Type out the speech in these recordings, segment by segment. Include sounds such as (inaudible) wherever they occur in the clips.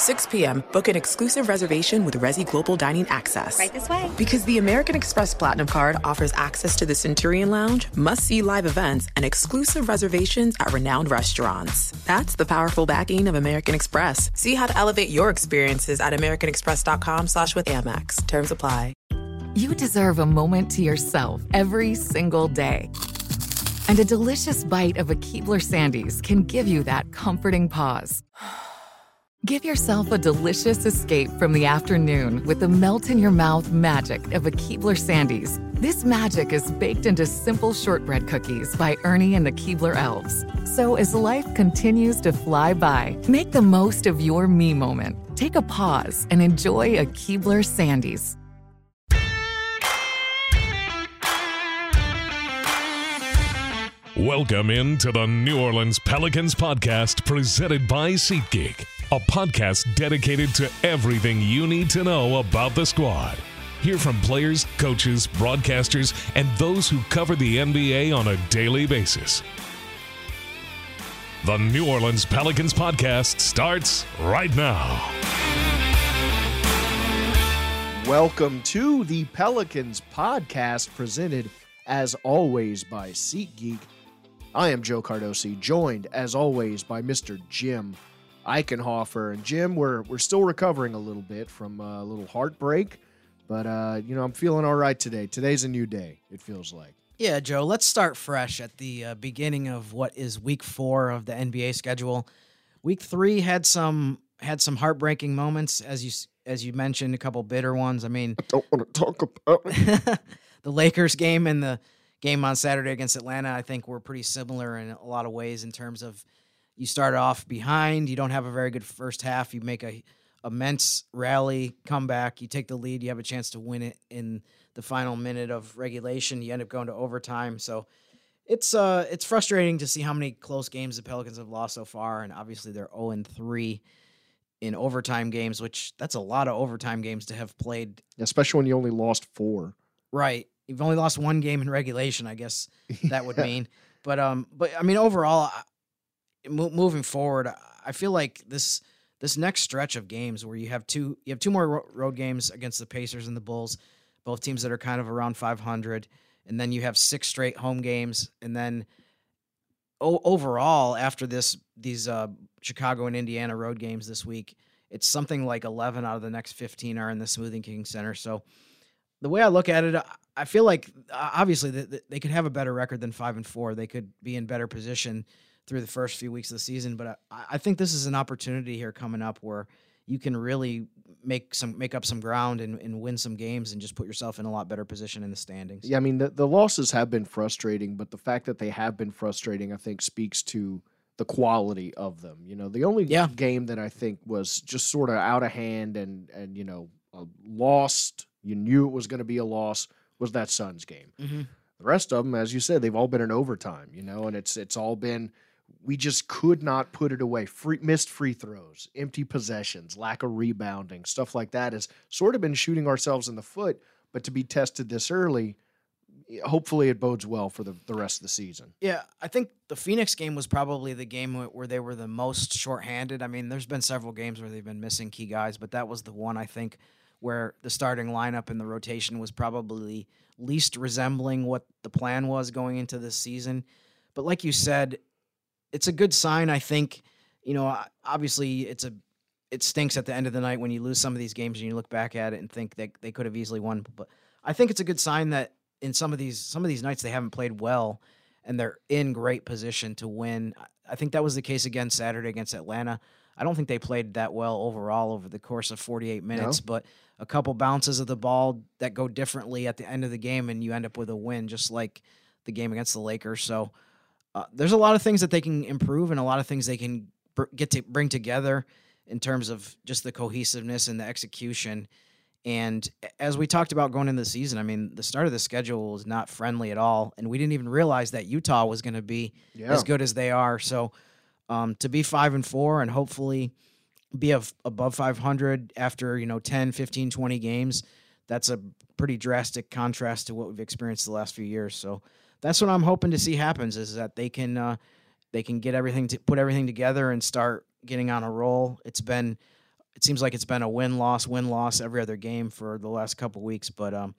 6 p.m., book an exclusive reservation with Resy Global Dining Access. Right this way. Because the American Express Platinum Card offers access to the Centurion Lounge, must see live events, and exclusive reservations at renowned restaurants. That's the powerful backing of American Express. See how to elevate your experiences at AmericanExpress.com slash with Amex. Terms apply. You deserve a moment to yourself every single day. And a delicious bite of a Keebler Sandies can give you that comforting pause. (sighs) (sighs) Give yourself a delicious escape from the afternoon with the melt in your mouth magic of a Keebler Sandies. This magic is baked into simple shortbread cookies by Ernie and the Keebler Elves. So as life continues to fly by, make the most of your me moment. Take a pause and enjoy a Keebler Sandies. Welcome into the New Orleans Pelicans podcast presented by SeatGeek, a podcast dedicated to everything you need to know about the squad. Hear from players, coaches, broadcasters, and those who cover the NBA on a daily basis. The New Orleans Pelicans podcast starts right now. Welcome to the Pelicans podcast, presented as always by SeatGeek. I am Joe Cardosi, joined as always by Mr. Jim Eichenhofer. And Jim, we're we're still recovering a little bit from a little heartbreak, but uh, you know I'm feeling all right today. Today's a new day. It feels like. Yeah, Joe. Let's start fresh at the uh, beginning of what is Week Four of the NBA schedule. Week Three had some had some heartbreaking moments, as you as you mentioned, a couple bitter ones. I mean, I don't want to talk about (laughs) the Lakers game and the game on Saturday against Atlanta, I think were pretty similar in a lot of ways in terms of you start off behind, you don't have a very good first half, you make a immense rally comeback, you take the lead, you have a chance to win it in the final minute of regulation, you end up going to overtime. So it's uh it's frustrating to see how many close games the Pelicans have lost so far, and obviously they're 0 and 3 in overtime games, which that's a lot of overtime games to have played. Especially when you only lost four. Right. You've only lost one game in regulation, I guess (laughs) that would mean. But um, but I mean overall, mo- moving forward, I feel like this this next stretch of games where you have two you have two more ro- road games against the Pacers and the Bulls, both teams that are kind of around 500, and then you have six straight home games, and then o- overall after this these uh, Chicago and Indiana road games this week, it's something like 11 out of the next 15 are in the Smoothie King Center. So the way I look at it, I feel like obviously they could have a better record than five and four. They could be in better position through the first few weeks of the season. But I think this is an opportunity here coming up where you can really make some make up some ground and, and win some games and just put yourself in a lot better position in the standings. Yeah, I mean the, the losses have been frustrating, but the fact that they have been frustrating, I think, speaks to the quality of them. You know, the only Yeah. game that I think was just sort of out of hand and and you know uh, lost. You knew it was going to be a loss. Was that Suns game? Mhm. The rest of them, as you said, they've all been in overtime. You know, and it's it's all been we just could not put it away. Free, missed free throws, empty possessions, lack of rebounding, stuff like that has sort of been shooting ourselves in the foot. But to be tested this early, hopefully it bodes well for the, the rest of the season. Yeah, I think the Phoenix game was probably the game where they were the most shorthanded. I mean, there's been several games where they've been missing key guys, but that was the one I think where the starting lineup and the rotation was probably least resembling what the plan was going into this season. But like you said, it's a good sign. I think, you know, obviously it's a it stinks at the end of the night when you lose some of these games and you look back at it and think that they could have easily won. But I think it's a good sign that in some of these some of these nights they haven't played well and they're in great position to win. I- think that was the case again Saturday against Atlanta. I don't think they played that well overall over the course of 48 minutes, no. but a couple bounces of the ball that go differently at the end of the game, and you end up with a win, just like the game against the Lakers. So uh, there's a lot of things that they can improve, and a lot of things they can br- get to bring together in terms of just the cohesiveness and the execution. And as we talked about going into the season, I mean, the start of the schedule was not friendly at all, and we didn't even realize that Utah was going to be yeah. as good as they are. So um, to be five and four and hopefully be a, above 500 after you know 10 15 20 games that's a pretty drastic contrast to what we've experienced the last few years so that's what i'm hoping to see happens is that they can uh, they can get everything to put everything together and start getting on a roll it's been it seems like it's been a win loss win loss every other game for the last couple weeks but um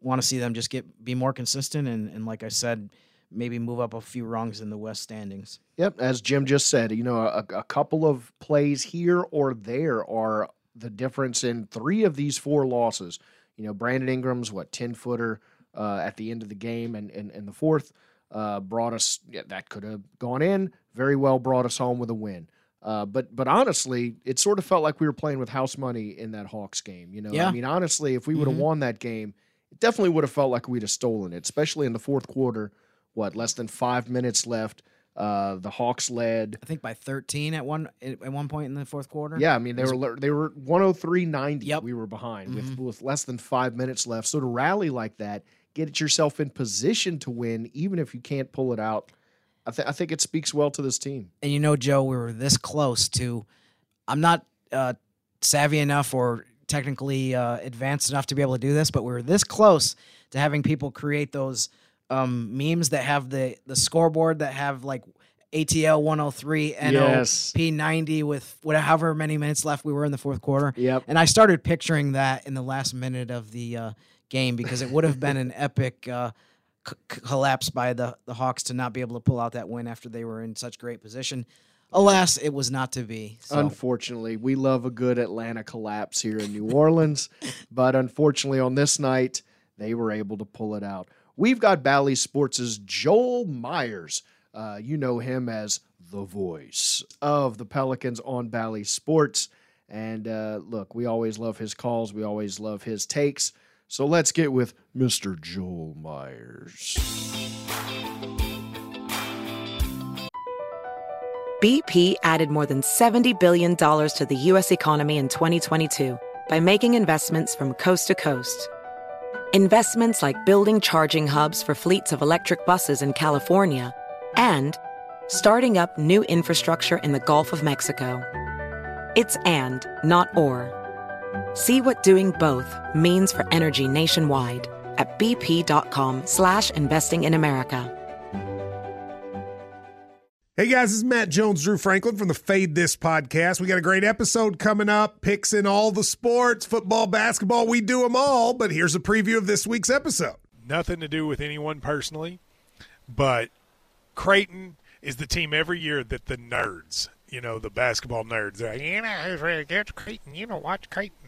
want to see them just get be more consistent and, and like i said maybe move up a few rungs in the West standings. Yep, as Jim just said, you know, a, a couple of plays here or there are the difference in three of these four losses. You know, Brandon Ingram's what ten footer uh, at the end of the game, and and the fourth uh, brought us yeah, that could have gone in very well, brought us home with a win. Uh, but but honestly, it sort of felt like we were playing with house money in that Hawks game. You know, yeah. I mean, honestly, if we would have mm-hmm. won that game, it definitely would have felt like we'd have stolen it, especially in the fourth quarter what less than five minutes left. Uh, the Hawks led. I think by 13 at one at one point in the fourth quarter. Yeah, I mean they were they were 103.90. Yep. we were behind mm-hmm. with with less than five minutes left. So to rally like that, get yourself in position to win, even if you can't pull it out. I, th- I think it speaks well to this team. And you know, Joe, we were this close to. I'm not uh, savvy enough or technically uh, advanced enough to be able to do this, but we were this close to having people create those um, memes that have the the scoreboard that have like ATL 103 and yes. P90 with whatever many minutes left we were in the fourth quarter. Yep. And I started picturing that in the last minute of the uh, game because it would have been an epic uh, c- collapse by the, the Hawks to not be able to pull out that win after they were in such great position. Alas, it was not to be. So. Unfortunately, we love a good Atlanta collapse here in New Orleans, (laughs) but unfortunately, on this night, they were able to pull it out. We've got Bally Sports' Joel Meyers. Uh, you know him as the voice of the Pelicans on Bally Sports. And uh, look, we always love his calls, we always love his takes. So let's get with Mr. Joel Meyers. BP added more than $70 billion to the U.S. economy in 2022 by making investments from coast to coast investments like building charging hubs for fleets of electric buses in California, and starting up new infrastructure in the Gulf of Mexico. It's and, not or. See what doing both means for energy nationwide at bp.com slash investing in America. Hey guys, this is Matt Jones, Drew Franklin from the Fade This podcast. We got a great episode coming up, picks in all the sports, football, basketball, we do them all. But here's a preview of this week's episode. Nothing to do with anyone personally, but Creighton is the team every year that the nerds, you know, the basketball nerds, they're like, you know, who's really good? Creighton, you know, watch Creighton.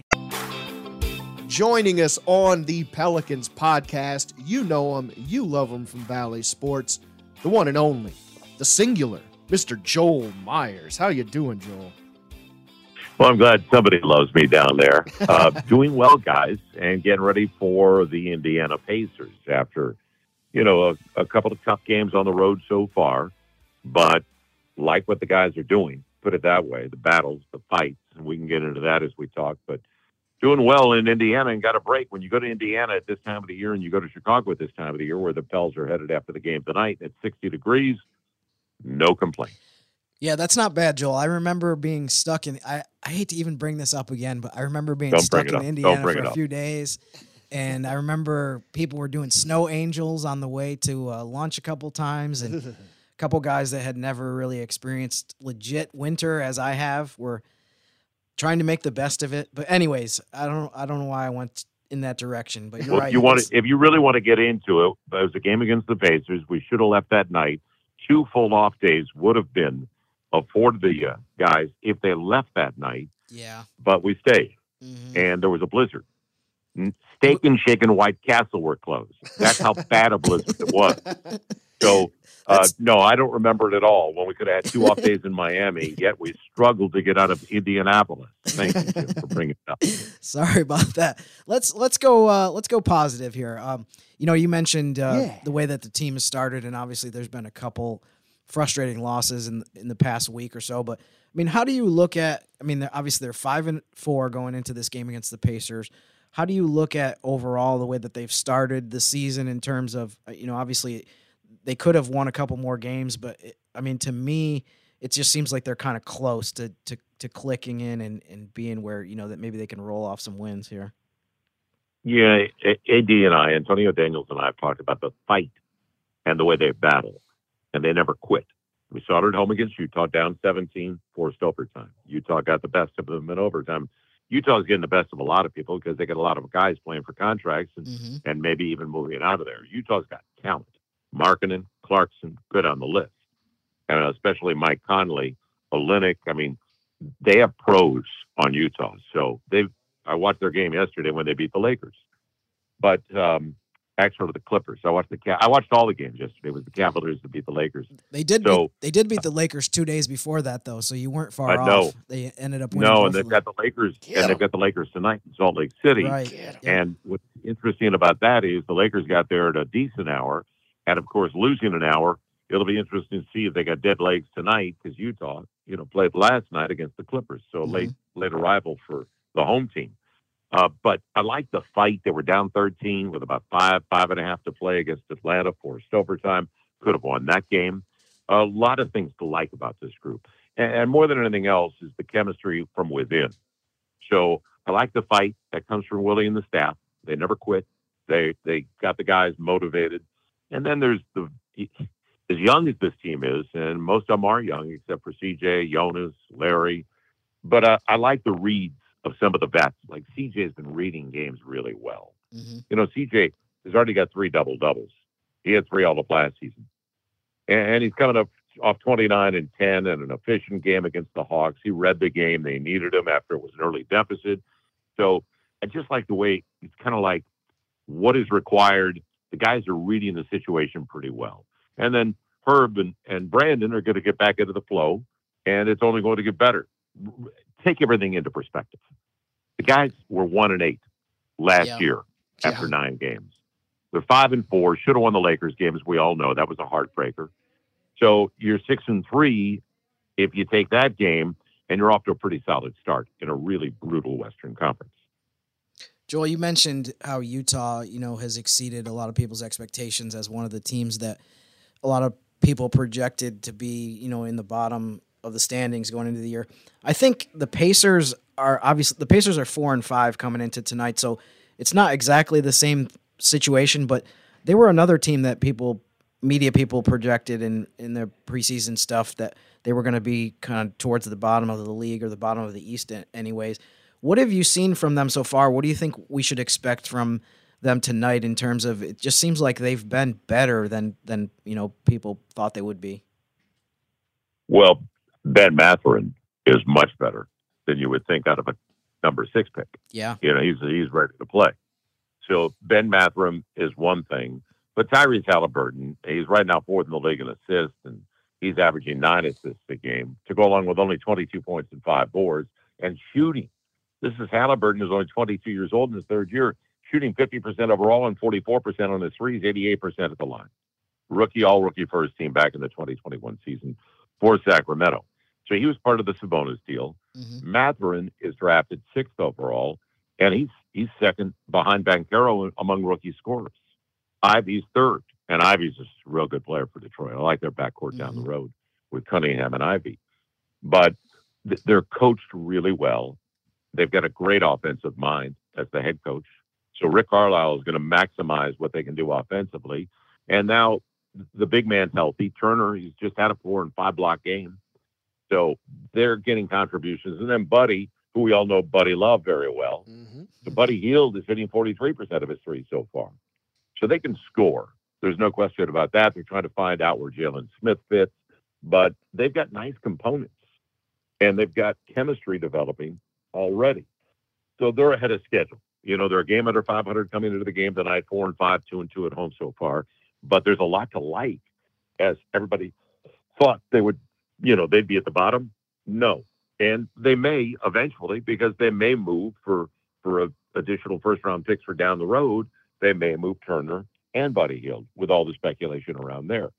Joining us on the Pelicans podcast, you know him, you love him from Bally Sports, the one and only, the singular, Mr. Joel Meyers. How you doing, Joel? Well, I'm glad somebody loves me down there. (laughs) Uh, doing well, guys, and getting ready for the Indiana Pacers after, you know, a, a couple of tough games on the road so far, but like what the guys are doing. Put it that way: the battles, the fights, and we can get into that as we talk. But doing well in Indiana and got a break. When you go to Indiana at this time of the year and you go to Chicago at this time of the year, where the Pels are headed after the game tonight at 60 degrees, no complaint. Yeah, that's not bad, Joel. I remember being stuck in. I, I hate to even bring this up again, but I remember being Don't stuck in up. Indiana for a up. few days, and I remember people were doing snow angels on the way to uh, lunch a couple times, and (laughs) a couple guys that had never really experienced legit winter as I have were trying to make the best of it. But anyways, I don't I don't know why I went in that direction, but you're Well, right. if you want to, if you really want to get into it, it was a game against the Pacers. We should have left that night. Two full off days would have been afforded the uh, guys if they left that night, yeah. but we stayed, Mhm. and there was a blizzard. Steak and Shake and White Castle were closed. That's how bad a blizzard it was. (laughs) So, (laughs) uh, no, I don't remember it at all. When we could have had two off days in Miami, yet we struggled to get out of Indianapolis. Thank you Jim, for bringing it up. (laughs) Sorry about that. Let's let's go uh, let's go positive here. Um, you know, you mentioned uh, Yeah. the way that the team has started, and obviously there's been a couple frustrating losses in in the past week or so. But I mean, how do you look at? I mean, they're, obviously they're five and four going into this game against the Pacers. How do you look at overall the way that they've started the season in terms of uh, you know obviously they could have won a couple more games, but it, I mean to me it just seems like they're kind of close to to to clicking in and and being where you know that maybe they can roll off some wins here. Yeah, AD and I, Antonio Daniels and I have talked about the fight and the way they battle, and they never quit. We saw it at home against Utah, down 17, forced overtime. Utah got the best of them in overtime. Utah's getting the best of a lot of people because they got a lot of guys playing for contracts and, Mm-hmm. and maybe even moving out of there. Utah's got talent. Markkanen, Clarkson, good on the list. And especially Mike Conley, Olynyk. I mean, they have pros on Utah. So they've I watched their game yesterday when they beat the Lakers. But um, actually, the Clippers. I watched the Ca- I watched all the games yesterday. It was the Cavaliers that beat the Lakers. They did So- beat, they did beat the Lakers two days before that though, so you weren't far I off. know. They ended up winning. No, and they've got the Lakers, Get and 'em. they've got the Lakers tonight in Salt Lake City. right. And what's interesting about that is the Lakers got there at a decent hour, and of course, losing an hour. It'll be interesting to see if they got dead legs tonight because Utah, you know, played last night against the Clippers, so Mhm. late late arrival for the home team. Uh, but I like the fight. They were down 13 with about five, five and a half to play against Atlanta, forced overtime. Could have won that game. A lot of things to like about this group, and, and more than anything else is the chemistry from within. So I like the fight that comes from Willie and the staff. They never quit. They they got the guys motivated, and then there's the as young as this team is, and most of them are young except for CJ, Jonas, Larry. But uh, I like the reads of some of the vets. Like CJ has been reading games really well. Mhm. You know, CJ has already got three double doubles. He had three all of last season, and, and he's coming up off 29 and 10 in an efficient game against the Hawks. He read the game. They needed him after it was an early deficit. So I just like the way it's kind of like what is required. The guys are reading the situation pretty well. And then Herb and, and Brandon are going to get back into the flow, and it's only going to get better. Take everything into perspective. The guys were one and eight last Yeah. year Yeah. after nine games. They're five and four. Should have won the Lakers game, as we all know. That was a heartbreaker. So you're six and three if you take that game, and you're off to a pretty solid start in a really brutal Western Conference. Joel, you mentioned how Utah, you know, has exceeded a lot of people's expectations as one of the teams that a lot of people projected to be, you know, in the bottom of the standings going into the year. I think the Pacers are obviously the Pacers are 4 and 5 coming into tonight, so it's not exactly the same situation, but they were another team that people media people projected in in their preseason stuff that they were going to be kind of towards the bottom of the league or the bottom of the East, anyways. What have you seen from them so far? What do you think we should expect from them tonight in terms of it just seems like they've been better than than you know people thought they would be. Well, Ben Mathurin is much better than you would think out of a number six pick. Yeah. You know, he's he's ready to play. So Ben Mathurin is one thing, but Tyrese Halliburton, he's right now fourth in the league in assists, and he's averaging nine assists a game to go along with only 22 points and five boards and shooting. This is Halliburton, who's only 22 years old in his third year, shooting 50% overall and 44% on his threes, 88% at the line. Rookie, all rookie first team back in the 2021 season for Sacramento. So he was part of the Sabonis deal. Mm-hmm. Mathurin is drafted sixth overall, and he's he's second behind Banchero among rookie scorers. Ivey's third, and Ivey's a real good player for Detroit. I like their backcourt mm-hmm. down the mm-hmm. road with Cunningham and Ivey, but th- they're coached really well. They've got a great offensive mind as the head coach. So Rick Carlisle is going to maximize what they can do offensively. And now the big man's healthy. Turner, he's just had a four and five block game. So they're getting contributions. And then Buddy, who we all know Buddy Love very well. Mm-hmm. So Buddy Hield is hitting 43% of his threes so far. So they can score. There's no question about that. They're trying to find out where Jalen Smith fits, but they've got nice components and they've got chemistry developing already. So they're ahead of schedule. You know, they're a game under 500 coming into the game tonight, four and five, two and two at home so far. But there's a lot to like, as everybody thought they would. You know, they'd be at the bottom. No, and they may eventually because they may move for for a, additional first round picks for down the road. They may move Turner and Buddy Hield with all the speculation around there.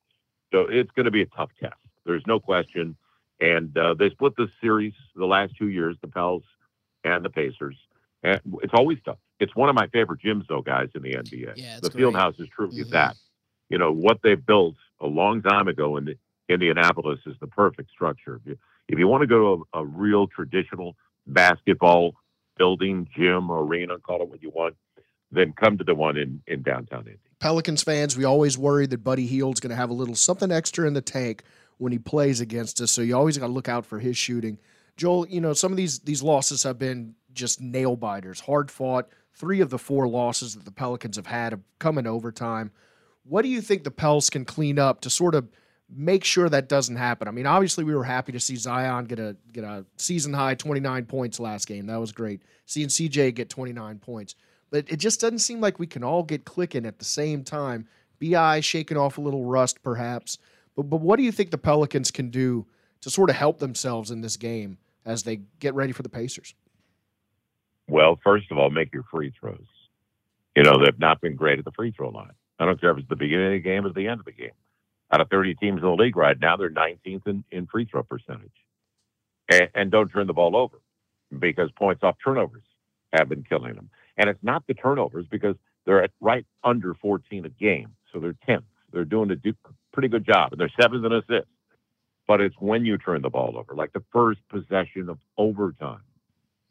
So it's going to be a tough test. There's no question. And uh, they split the series the last two years, the Pels and the Pacers. And it's always tough. It's one of my favorite gyms, though, guys, in the NBA. Yeah, the great. Fieldhouse is truly mm-hmm. that. You know what they built a long time ago in the, Indianapolis is the perfect structure. If you, if you want to go to a, a real traditional basketball building, gym, arena, call it what you want, then come to the one in, in downtown Indy. Pelicans fans, we always worry that Buddy Hield's going to have a little something extra in the tank when he plays against us. So you always got to look out for his shooting. Joel, you know, some of these these losses have been just nail biters, hard fought. Three of the four losses that the Pelicans have had have come in overtime. What do you think the Pels can clean up to sort of make sure that doesn't happen? I mean, obviously we were happy to see Zion get a get a season high 29 points last game. That was great. Seeing CJ get 29 points. But it just doesn't seem like we can all get clicking at the same time. BI shaking off a little rust perhaps. But but what do you think the Pelicans can do to sort of help themselves in this game as they get ready for the Pacers? Well, first of all, make your free throws. You know, they've not been great at the free throw line. I don't care if it's the beginning of the game or the end of the game. Out of 30 teams in the league right now, they're 19th in, in free throw percentage. And, and don't turn the ball over because points off turnovers have been killing them. And it's not the turnovers because they're at right under 14 a game. So they're 10th. They're doing a pretty good job. And they're seventh in assists. But it's when you turn the ball over, like the first possession of overtime.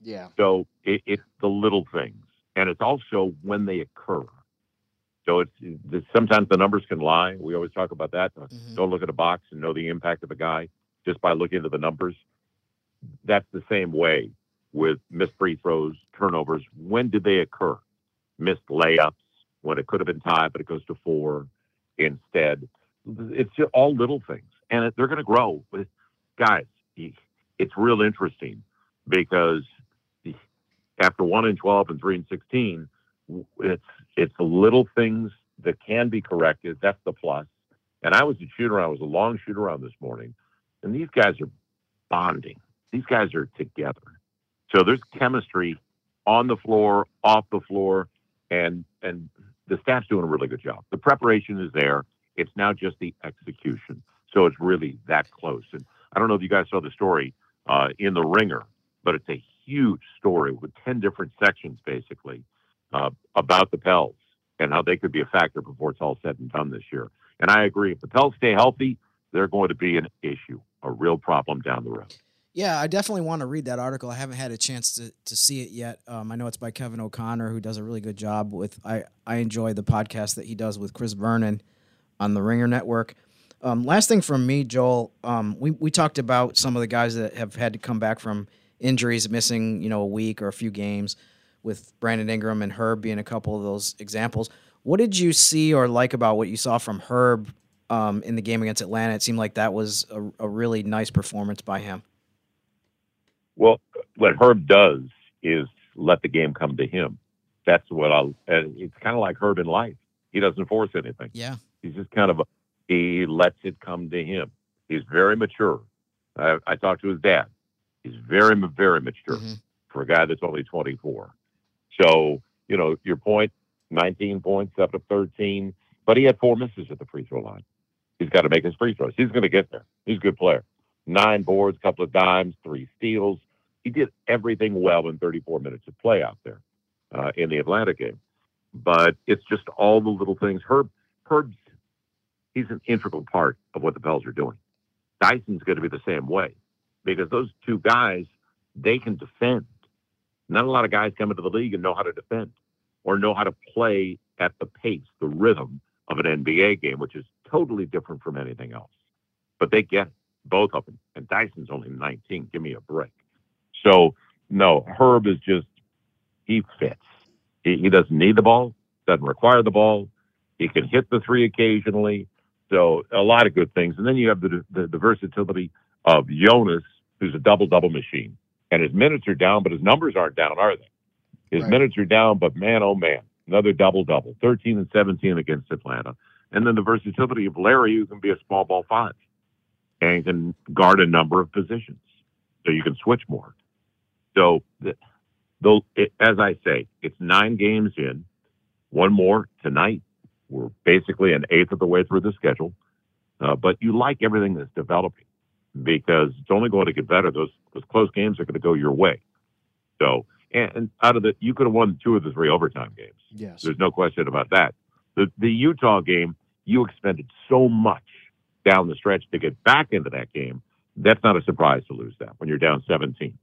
Yeah. So it, it's the little things. And it's also when they occur. So it's, it's, sometimes the numbers can lie. We always talk about that. Mm-hmm. Don't look at a box and know the impact of a guy just by looking at the numbers. That's the same way with missed free throws, turnovers. When did they occur? Missed layups when it could have been tied, but it goes to four instead. It's all little things, and they're going to grow. Guys, it's real interesting because after one and twelve and three and sixteen, it's it's little things that can be corrected. That's the plus. And I was a shooter. I was a long shooter on this morning, and these guys are bonding. These guys are together. So there's chemistry on the floor, off the floor, and and the staff's doing a really good job. The preparation is there. It's now just the execution. So it's really that close. And I don't know if you guys saw the story uh, in the Ringer, but it's a huge story with ten different sections basically uh, about the Pels and how they could be a factor before it's all said and done this year. And I agree. If the Pels stay healthy, they're going to be an issue, a real problem down the road. Yeah, I definitely want to read that article. I haven't had a chance to, to see it yet. Um, I know it's by Kevin O'Connor, who does a really good job with. I I enjoy the podcast that he does with Chris Vernon on the Ringer Network. Um, last thing from me, Joel. Um, we we talked about some of the guys that have had to come back from injuries, missing you know a week or a few games, with Brandon Ingram and Herb being a couple of those examples. What did you see or like about what you saw from Herb um, in the game against Atlanta? It seemed like that was a, a really nice performance by him. Well, what Herb does is let the game come to him. That's what I'll. It's kind of like Herb in life. He doesn't force anything. Yeah. He's just kind of a, he lets it come to him. He's very mature. I, I talked to his dad. He's very very mature Mm-hmm. for a guy that's only 24. So you know your point, 19 points up to 13, but he had four misses at the free throw line. He's got to make his free throws. He's going to get there. He's a good player. Nine boards, a couple of dimes, three steals. He did everything well in 34 minutes of play out there uh, in the Atlanta game. But it's just all the little things. Herb, Herb's, he's an integral part of what the Pels are doing. Dyson's going to be the same way because those two guys, they can defend. Not a lot of guys come into the league and know how to defend or know how to play at the pace, the rhythm of an NBA game, which is totally different from anything else. But they get it, both of them. And Dyson's only 19. Give me a break. So, no, Herb is just, he fits. He, he doesn't need the ball, doesn't require the ball. He can hit the three occasionally. So, a lot of good things. And then you have the, the, the versatility of Jonas, who's a double double machine. And his minutes are down, but his numbers aren't down, are they? His Right. minutes are down, but man, oh man, another double double, 13 and 17 against Atlanta. And then the versatility of Larry, who can be a small ball five and can guard a number of positions. So you can switch more. So, though, it, as I say, it's nine games in, one more tonight. We're basically an eighth of the way through the schedule. Uh, but you like everything that's developing because it's only going to get better. Those those close games are going to go your way. So, and, and out of the, you could have won two of the three overtime games. Yes. There's no question about that. The the Utah game, you expended so much down the stretch to get back into that game. That's not a surprise to lose that when you're down 17.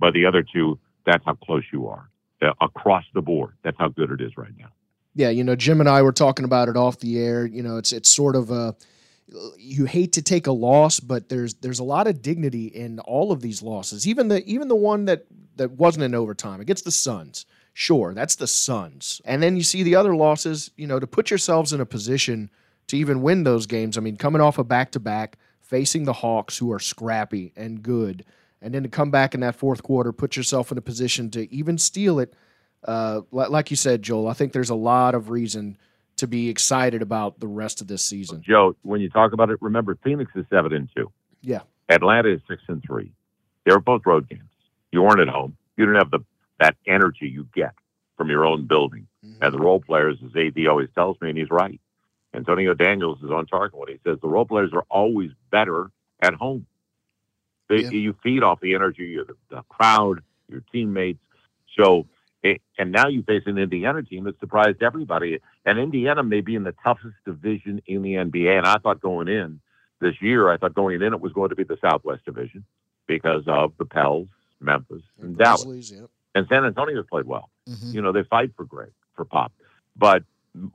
But the other two, that's how close you are uh, across the board. That's how good it is right now. Yeah, you know, Jim and I were talking about it off the air. You know, it's it's sort of a you hate to take a loss, but there's there's a lot of dignity in all of these losses. Even the even the one that that wasn't in overtime against the Suns. Sure, that's the Suns. And then you see the other losses, you know, to put yourselves in a position to even win those games. I mean, coming off a back to back, facing the Hawks who are scrappy and good, and then to come back in that fourth quarter, put yourself in a position to even steal it. Uh, like you said, Joel, I think there's a lot of reason to be excited about the rest of this season. Joe, when you talk about it, remember Phoenix is seven and two. Yeah. Atlanta is six and three. They were both road games. You weren't at home. You didn't have the that energy you get from your own building. And the role players, as AD always tells me, and he's right. Antonio Daniels is on target when he says the role players are always better at home. They, Yeah. You feed off the energy of the, the crowd, your teammates. So, eh, and now you face an Indiana team that surprised everybody. And Indiana may be in the toughest division in the NBA. And I thought going in this year, I thought going in it was going to be the Southwest Division because of the Pels, Memphis, and Dallas. Grizzlies, yeah. And San Antonio's played well. Mhm. You know, they fight for great for pop. But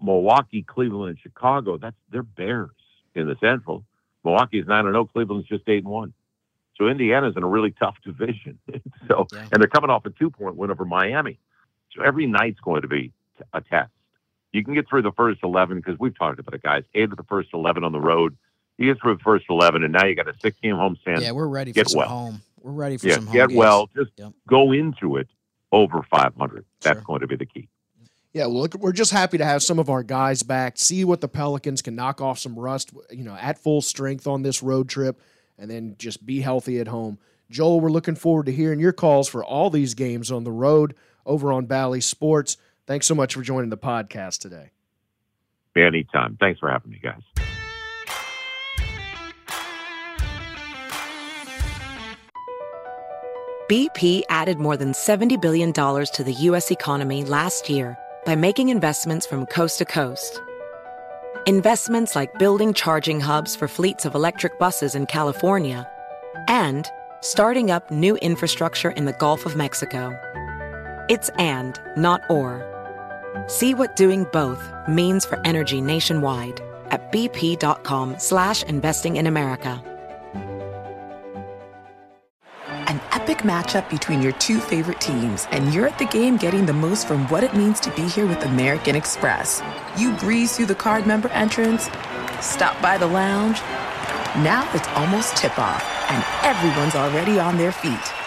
Milwaukee, Cleveland, and Chicago, that's they're bears in the Central. Milwaukee's nine and zero. Cleveland's just eight and one. So Indiana's in a really tough (laughs) division. so Yeah. and they're coming off a two point win over Miami. So every night's going to be a test. You can get through the first eleven because we've talked about it, guys. Eight of the first eleven on the road. You get through the first eleven, and now you got a six game homestand. Yeah, we're ready for get some well. home. We're ready for yeah, some home get games. well. Just Yep. go into it over 500. That's Sure. going to be the key. Yeah, well, look, we're just happy to have some of our guys back. See what the Pelicans can knock off some rust, you know, at full strength on this road trip, and then just be healthy at home. Joel, we're looking forward to hearing your calls for all these games on the road over on Bally Sports. Thanks so much for joining the podcast today. Anytime. Thanks for having me, guys. BP added more than $70 billion to the U.S. economy last year by making investments from coast to coast. Investments like building charging hubs for fleets of electric buses in California and starting up new infrastructure in the Gulf of Mexico. It's and, not or. See what doing both means for energy nationwide at bp.com slash investing in America. An epic matchup between your two favorite teams, and you're at the game getting the most from what it means to be here with American Express. You breeze through the card member entrance, stop by the lounge. Now it's almost tip off, and everyone's already on their feet.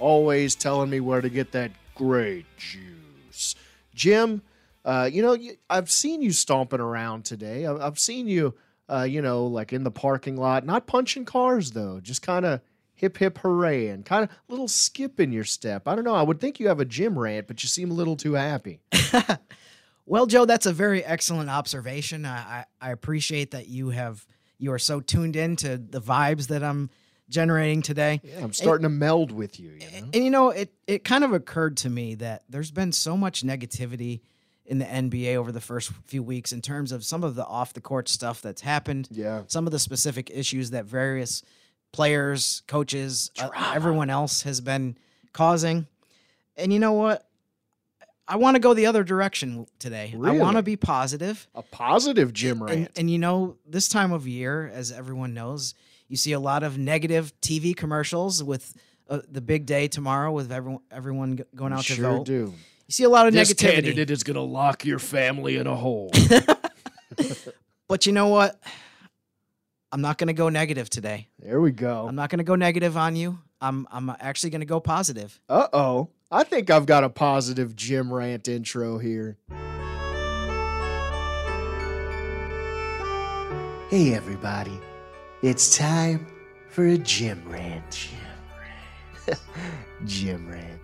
always telling me where to get that great juice. Jim, uh, you know, I've seen you stomping around today. I've seen you, uh, you know, like in the parking lot, not punching cars though, just kind of hip hip hooray and kind of little skip in your step. I don't know. I would think you have a Jim rant, but you seem a little too happy. (laughs) well, Joe, that's a very excellent observation. I, I, I appreciate that you have you are so tuned in to the vibes that I'm generating today. Yeah, I'm starting and, to meld with you. you know? And, and you know, it it kind of occurred to me that there's been so much negativity in the NBA over the first few weeks in terms of some of the off the court stuff that's happened. Yeah. Some of the specific issues that various players, coaches, uh, everyone else has been causing. And you know what? I want to go the other direction today. Really? I want to be positive. A positive Jim rant. And, and you know, this time of year, as everyone knows, you see a lot of negative TV commercials with uh, the big day tomorrow with everyone everyone going out sure to vote. do. You see a lot of this negativity. candidate is going to lock your family in a hole. (laughs) but you know what? I'm not going to go negative today. There we go. I'm not going to go negative on you. I'm I'm actually going to go positive. Uh oh. I think I've got a positive Jim rant intro here. Hey, everybody. It's time for a Jim rant. Jim (laughs) rant. Jim rant.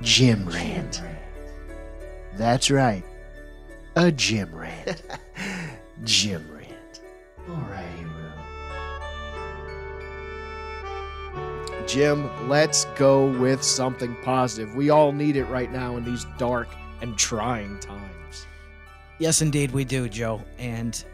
Jim rant. That's right. A Jim rant. (laughs) Jim rant. Alrighty, Will. Jim, let's go with something positive. We all need it right now in these dark and trying times. Yes, indeed, we do, Joe. And,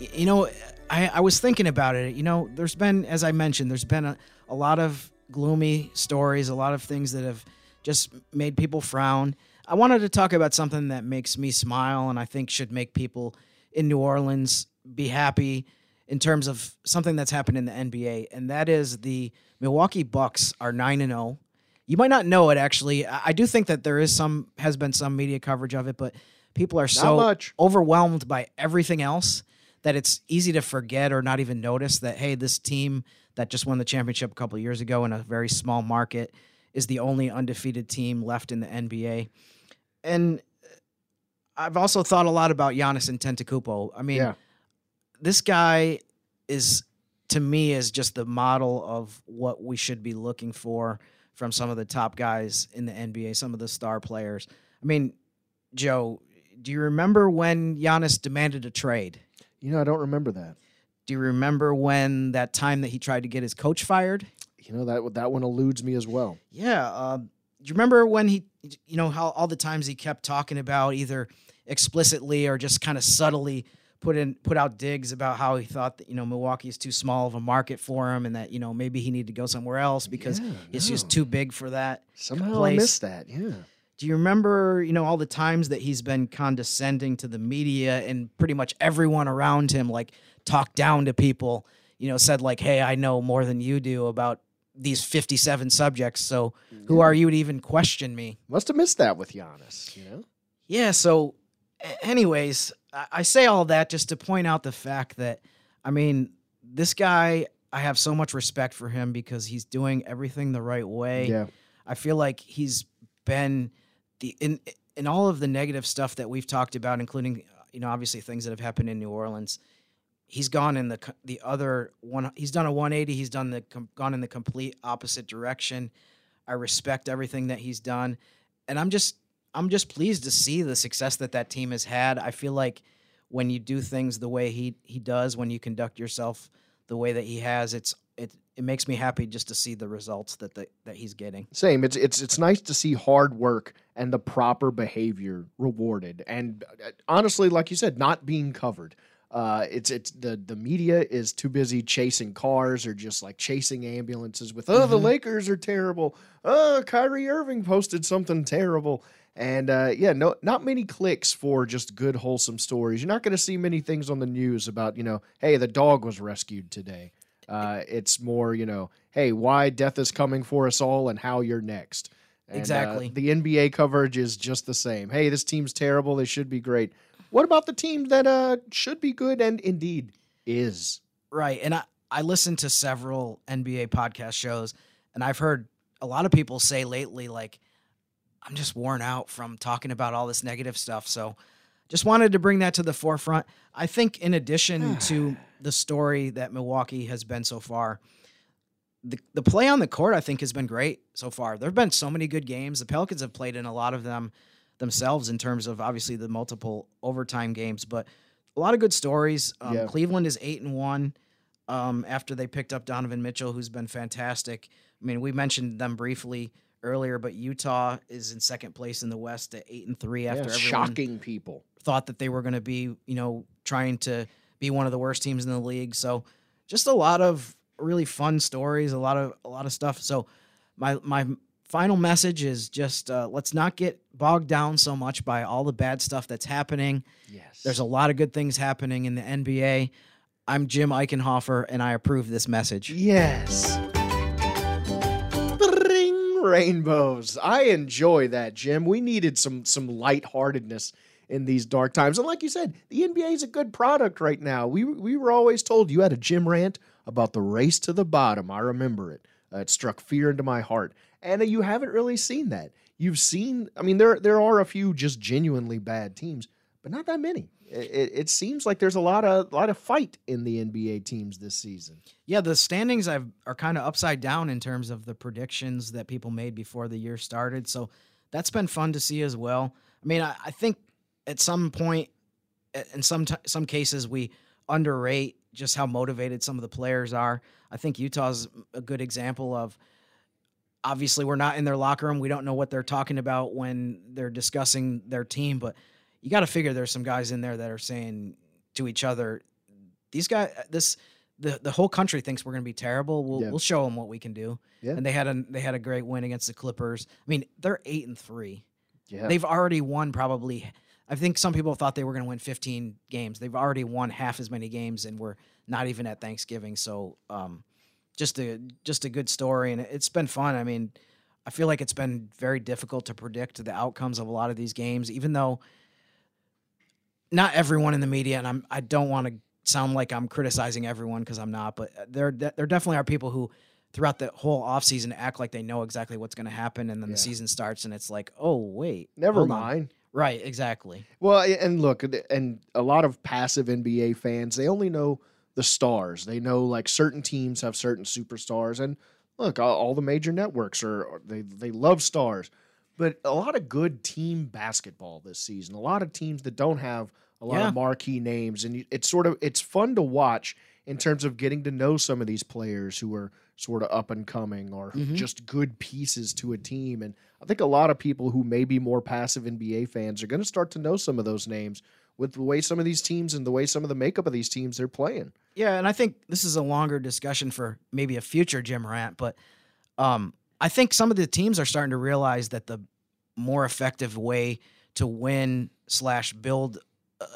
you know, I, I was thinking about it. You know, there's been, as I mentioned, there's been a, a lot of gloomy stories, a lot of things that have just made people frown. I wanted to talk about something that makes me smile and I think should make people in New Orleans be happy in terms of something that's happened in the NBA, and that is the Milwaukee Bucks are 9 and 0. You might not know it actually. I do think that there is some has been some media coverage of it, but people are so overwhelmed by everything else that it's easy to forget or not even notice that hey, this team that just won the championship a couple years ago in a very small market is the only undefeated team left in the NBA. And I've also thought a lot about Giannis Antetokounmpo. I mean, yeah. this guy is to me is just the model of what we should be looking for from some of the top guys in the NBA, some of the star players. I mean, Joe, do you remember when Giannis demanded a trade? You know, I don't remember that. Do you remember when that time that he tried to get his coach fired? You know that that one eludes me as well. Yeah. Uh, do you remember when he, you know, how all the times he kept talking about either explicitly or just kind of subtly put in put out digs about how he thought that you know Milwaukee is too small of a market for him and that you know maybe he needed to go somewhere else because yeah, it's no. just too big for that. Somehow place. I missed that. Yeah. Do you remember, you know, all the times that he's been condescending to the media and pretty much everyone around him, like talked down to people, you know, said like, "Hey, I know more than you do about these 57 subjects, so who are you to even question me?" Must have missed that with Giannis, you know. Yeah. So, anyways, I say all that just to point out the fact that, I mean, this guy, I have so much respect for him because he's doing everything the right way. Yeah. I feel like he's been the in in all of the negative stuff that we've talked about, including you know obviously things that have happened in New Orleans, he's gone in the the other one. He's done a 180. He's done the gone in the complete opposite direction. I respect everything that he's done, and I'm just I'm just pleased to see the success that that team has had. I feel like when you do things the way he he does, when you conduct yourself the way that he has, it's it it makes me happy just to see the results that the, that he's getting. Same. It's it's it's nice to see hard work and the proper behavior rewarded, and uh, honestly, like you said, not being covered. Uh, it's it's the the media is too busy chasing cars or just like chasing ambulances with oh mm-hmm. the Lakers are terrible. Oh Kyrie Irving posted something terrible. And uh, yeah, no, not many clicks for just good, wholesome stories. You're not going to see many things on the news about, you know, hey, the dog was rescued today. Uh, it's more, you know, hey, why death is coming for us all and how you're next. And, uh, exactly. Uh, the NBA coverage is just the same. Hey, this team's terrible. They should be great. What about the team that uh, should be good and indeed is? Right. And I, I listened to several NBA podcast shows, and I've heard a lot of people say lately, like, I'm just worn out from talking about all this negative stuff. So just wanted to bring that to the forefront. I think, in addition (sighs) to the story that Milwaukee has been so far, the, the play on the court, I think, has been great so far. There have been so many good games. The Pelicans have played in a lot of them themselves in terms of obviously the multiple overtime games, but a lot of good stories. Um, yeah. Cleveland is eight and one um, after they picked up Donovan Mitchell, who's been fantastic. I mean, we mentioned them briefly earlier, but Utah is in second place in the West at eight and three after yeah, shocking people thought that they were going to be, you know, trying to be one of the worst teams in the league. So just a lot of really fun stories, a lot of a lot of stuff. So my my final message is just uh, let's not get bogged down so much by all the bad stuff that's happening. Yes, there's a lot of good things happening in the NBA. I'm Jim Eichenhofer, and I approve this message. Yes rainbows. I enjoy that, Jim. We needed some some lightheartedness in these dark times. And like you said, the NBA is a good product right now. We we were always told you had a Jim rant about the race to the bottom. I remember it. Uh, it struck fear into my heart. And uh, you haven't really seen that. You've seen, I mean, there there are a few just genuinely bad teams, but not that many. It, it, seems like there's a lot of lot of fight in the NBA teams this season. Yeah, the standings I've, are kind of upside down in terms of the predictions that people made before the year started. So that's been fun to see as well. I mean, I, I think at some point, in some t- some cases, we underrate just how motivated some of the players are. I think Utah's a good example of. Obviously, we're not in their locker room. We don't know what they're talking about when they're discussing their team, but you got to figure there's some guys in there that are saying to each other, "These guys, this." The, the whole country thinks we're going to be terrible. We'll, yeah. we'll show them what we can do. Yeah. And they had a they had a great win against the Clippers. I mean, they're eight and three. Yeah. They've already won probably. I think some people thought they were going to win 15 games. They've already won half as many games, and we're not even at Thanksgiving. So, um, just a just a good story, and it's been fun. I mean, I feel like it's been very difficult to predict the outcomes of a lot of these games, even though not everyone in the media, and I'm I don't want to sound like I'm criticizing everyone because I'm not, but there there definitely are people who throughout the whole offseason act like they know exactly what's going to happen and then yeah. the season starts and it's like, "Oh, wait. Never mind." On. Right, exactly. Well, and look, and a lot of passive NBA fans, they only know the stars. They know like certain teams have certain superstars and look, all, all the major networks are they they love stars but a lot of good team basketball this season. A lot of teams that don't have a lot yeah. of marquee names, and it's sort of it's fun to watch in terms of getting to know some of these players who are sort of up and coming or mm-hmm. just good pieces to a team. And I think a lot of people who may be more passive NBA fans are going to start to know some of those names with the way some of these teams and the way some of the makeup of these teams they're playing. Yeah, and I think this is a longer discussion for maybe a future Jim Rant, but um, I think some of the teams are starting to realize that the more effective way to win slash build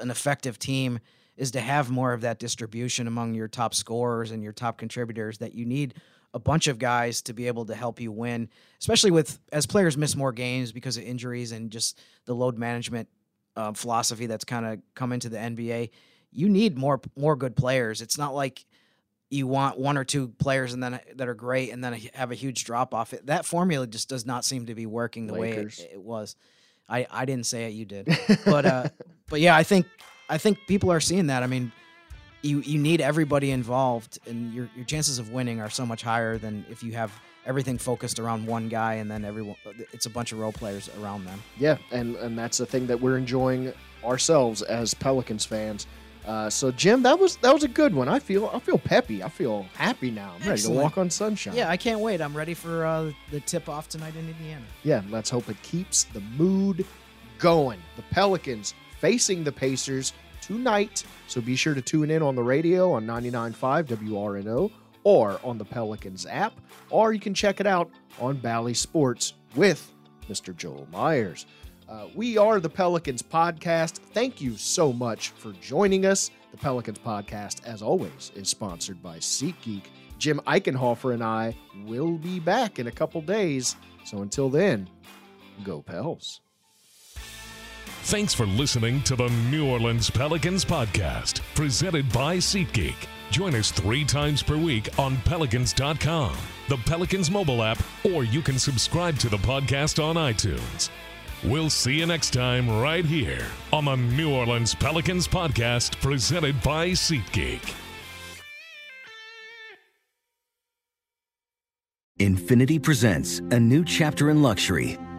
an effective team is to have more of that distribution among your top scorers and your top contributors that you need a bunch of guys to be able to help you win especially with as players miss more games because of injuries and just the load management uh, philosophy that's kind of come into the nba you need more more good players. It's not like you want one or two players and then that are great and then have a huge drop off. That formula just does not seem to be working the Lakers. way it, it, was. I I didn't say it, you did. (laughs) But uh, but yeah, I think I think people are seeing that. I mean, you you need everybody involved, and your your chances of winning are so much higher than if you have everything focused around one guy and then everyone it's a bunch of role players around them. Yeah, and and that's the thing that we're enjoying ourselves as Pelicans fans. Uh, so Jim, that was that was a good one. I feel I feel peppy. I feel happy now. I'm ready to walk on sunshine. Yeah, I can't wait. I'm ready for uh, the tip off tonight in Indiana. Yeah, let's hope it keeps the mood going. The Pelicans facing the Pacers tonight. So be sure to tune in on the radio on 99.5 WRNO or on the Pelicans app, or you can check it out on Bally Sports with Mr. Joel Meyers. Uh, we are the Pelicans Podcast. Thank you so much for joining us. The Pelicans Podcast, as always, is sponsored by SeatGeek. Jim Eichenhofer and I will be back in a couple days. So until then, go Pels. Thanks for listening to the New Orleans Pelicans Podcast, presented by SeatGeek. Join us three times per week on Pelicans.com, the Pelicans mobile app, or you can subscribe to the podcast on iTunes. We'll see you next time right here on the New Orleans Pelicans Podcast, presented by SeatGeek. Infiniti presents a new chapter in luxury,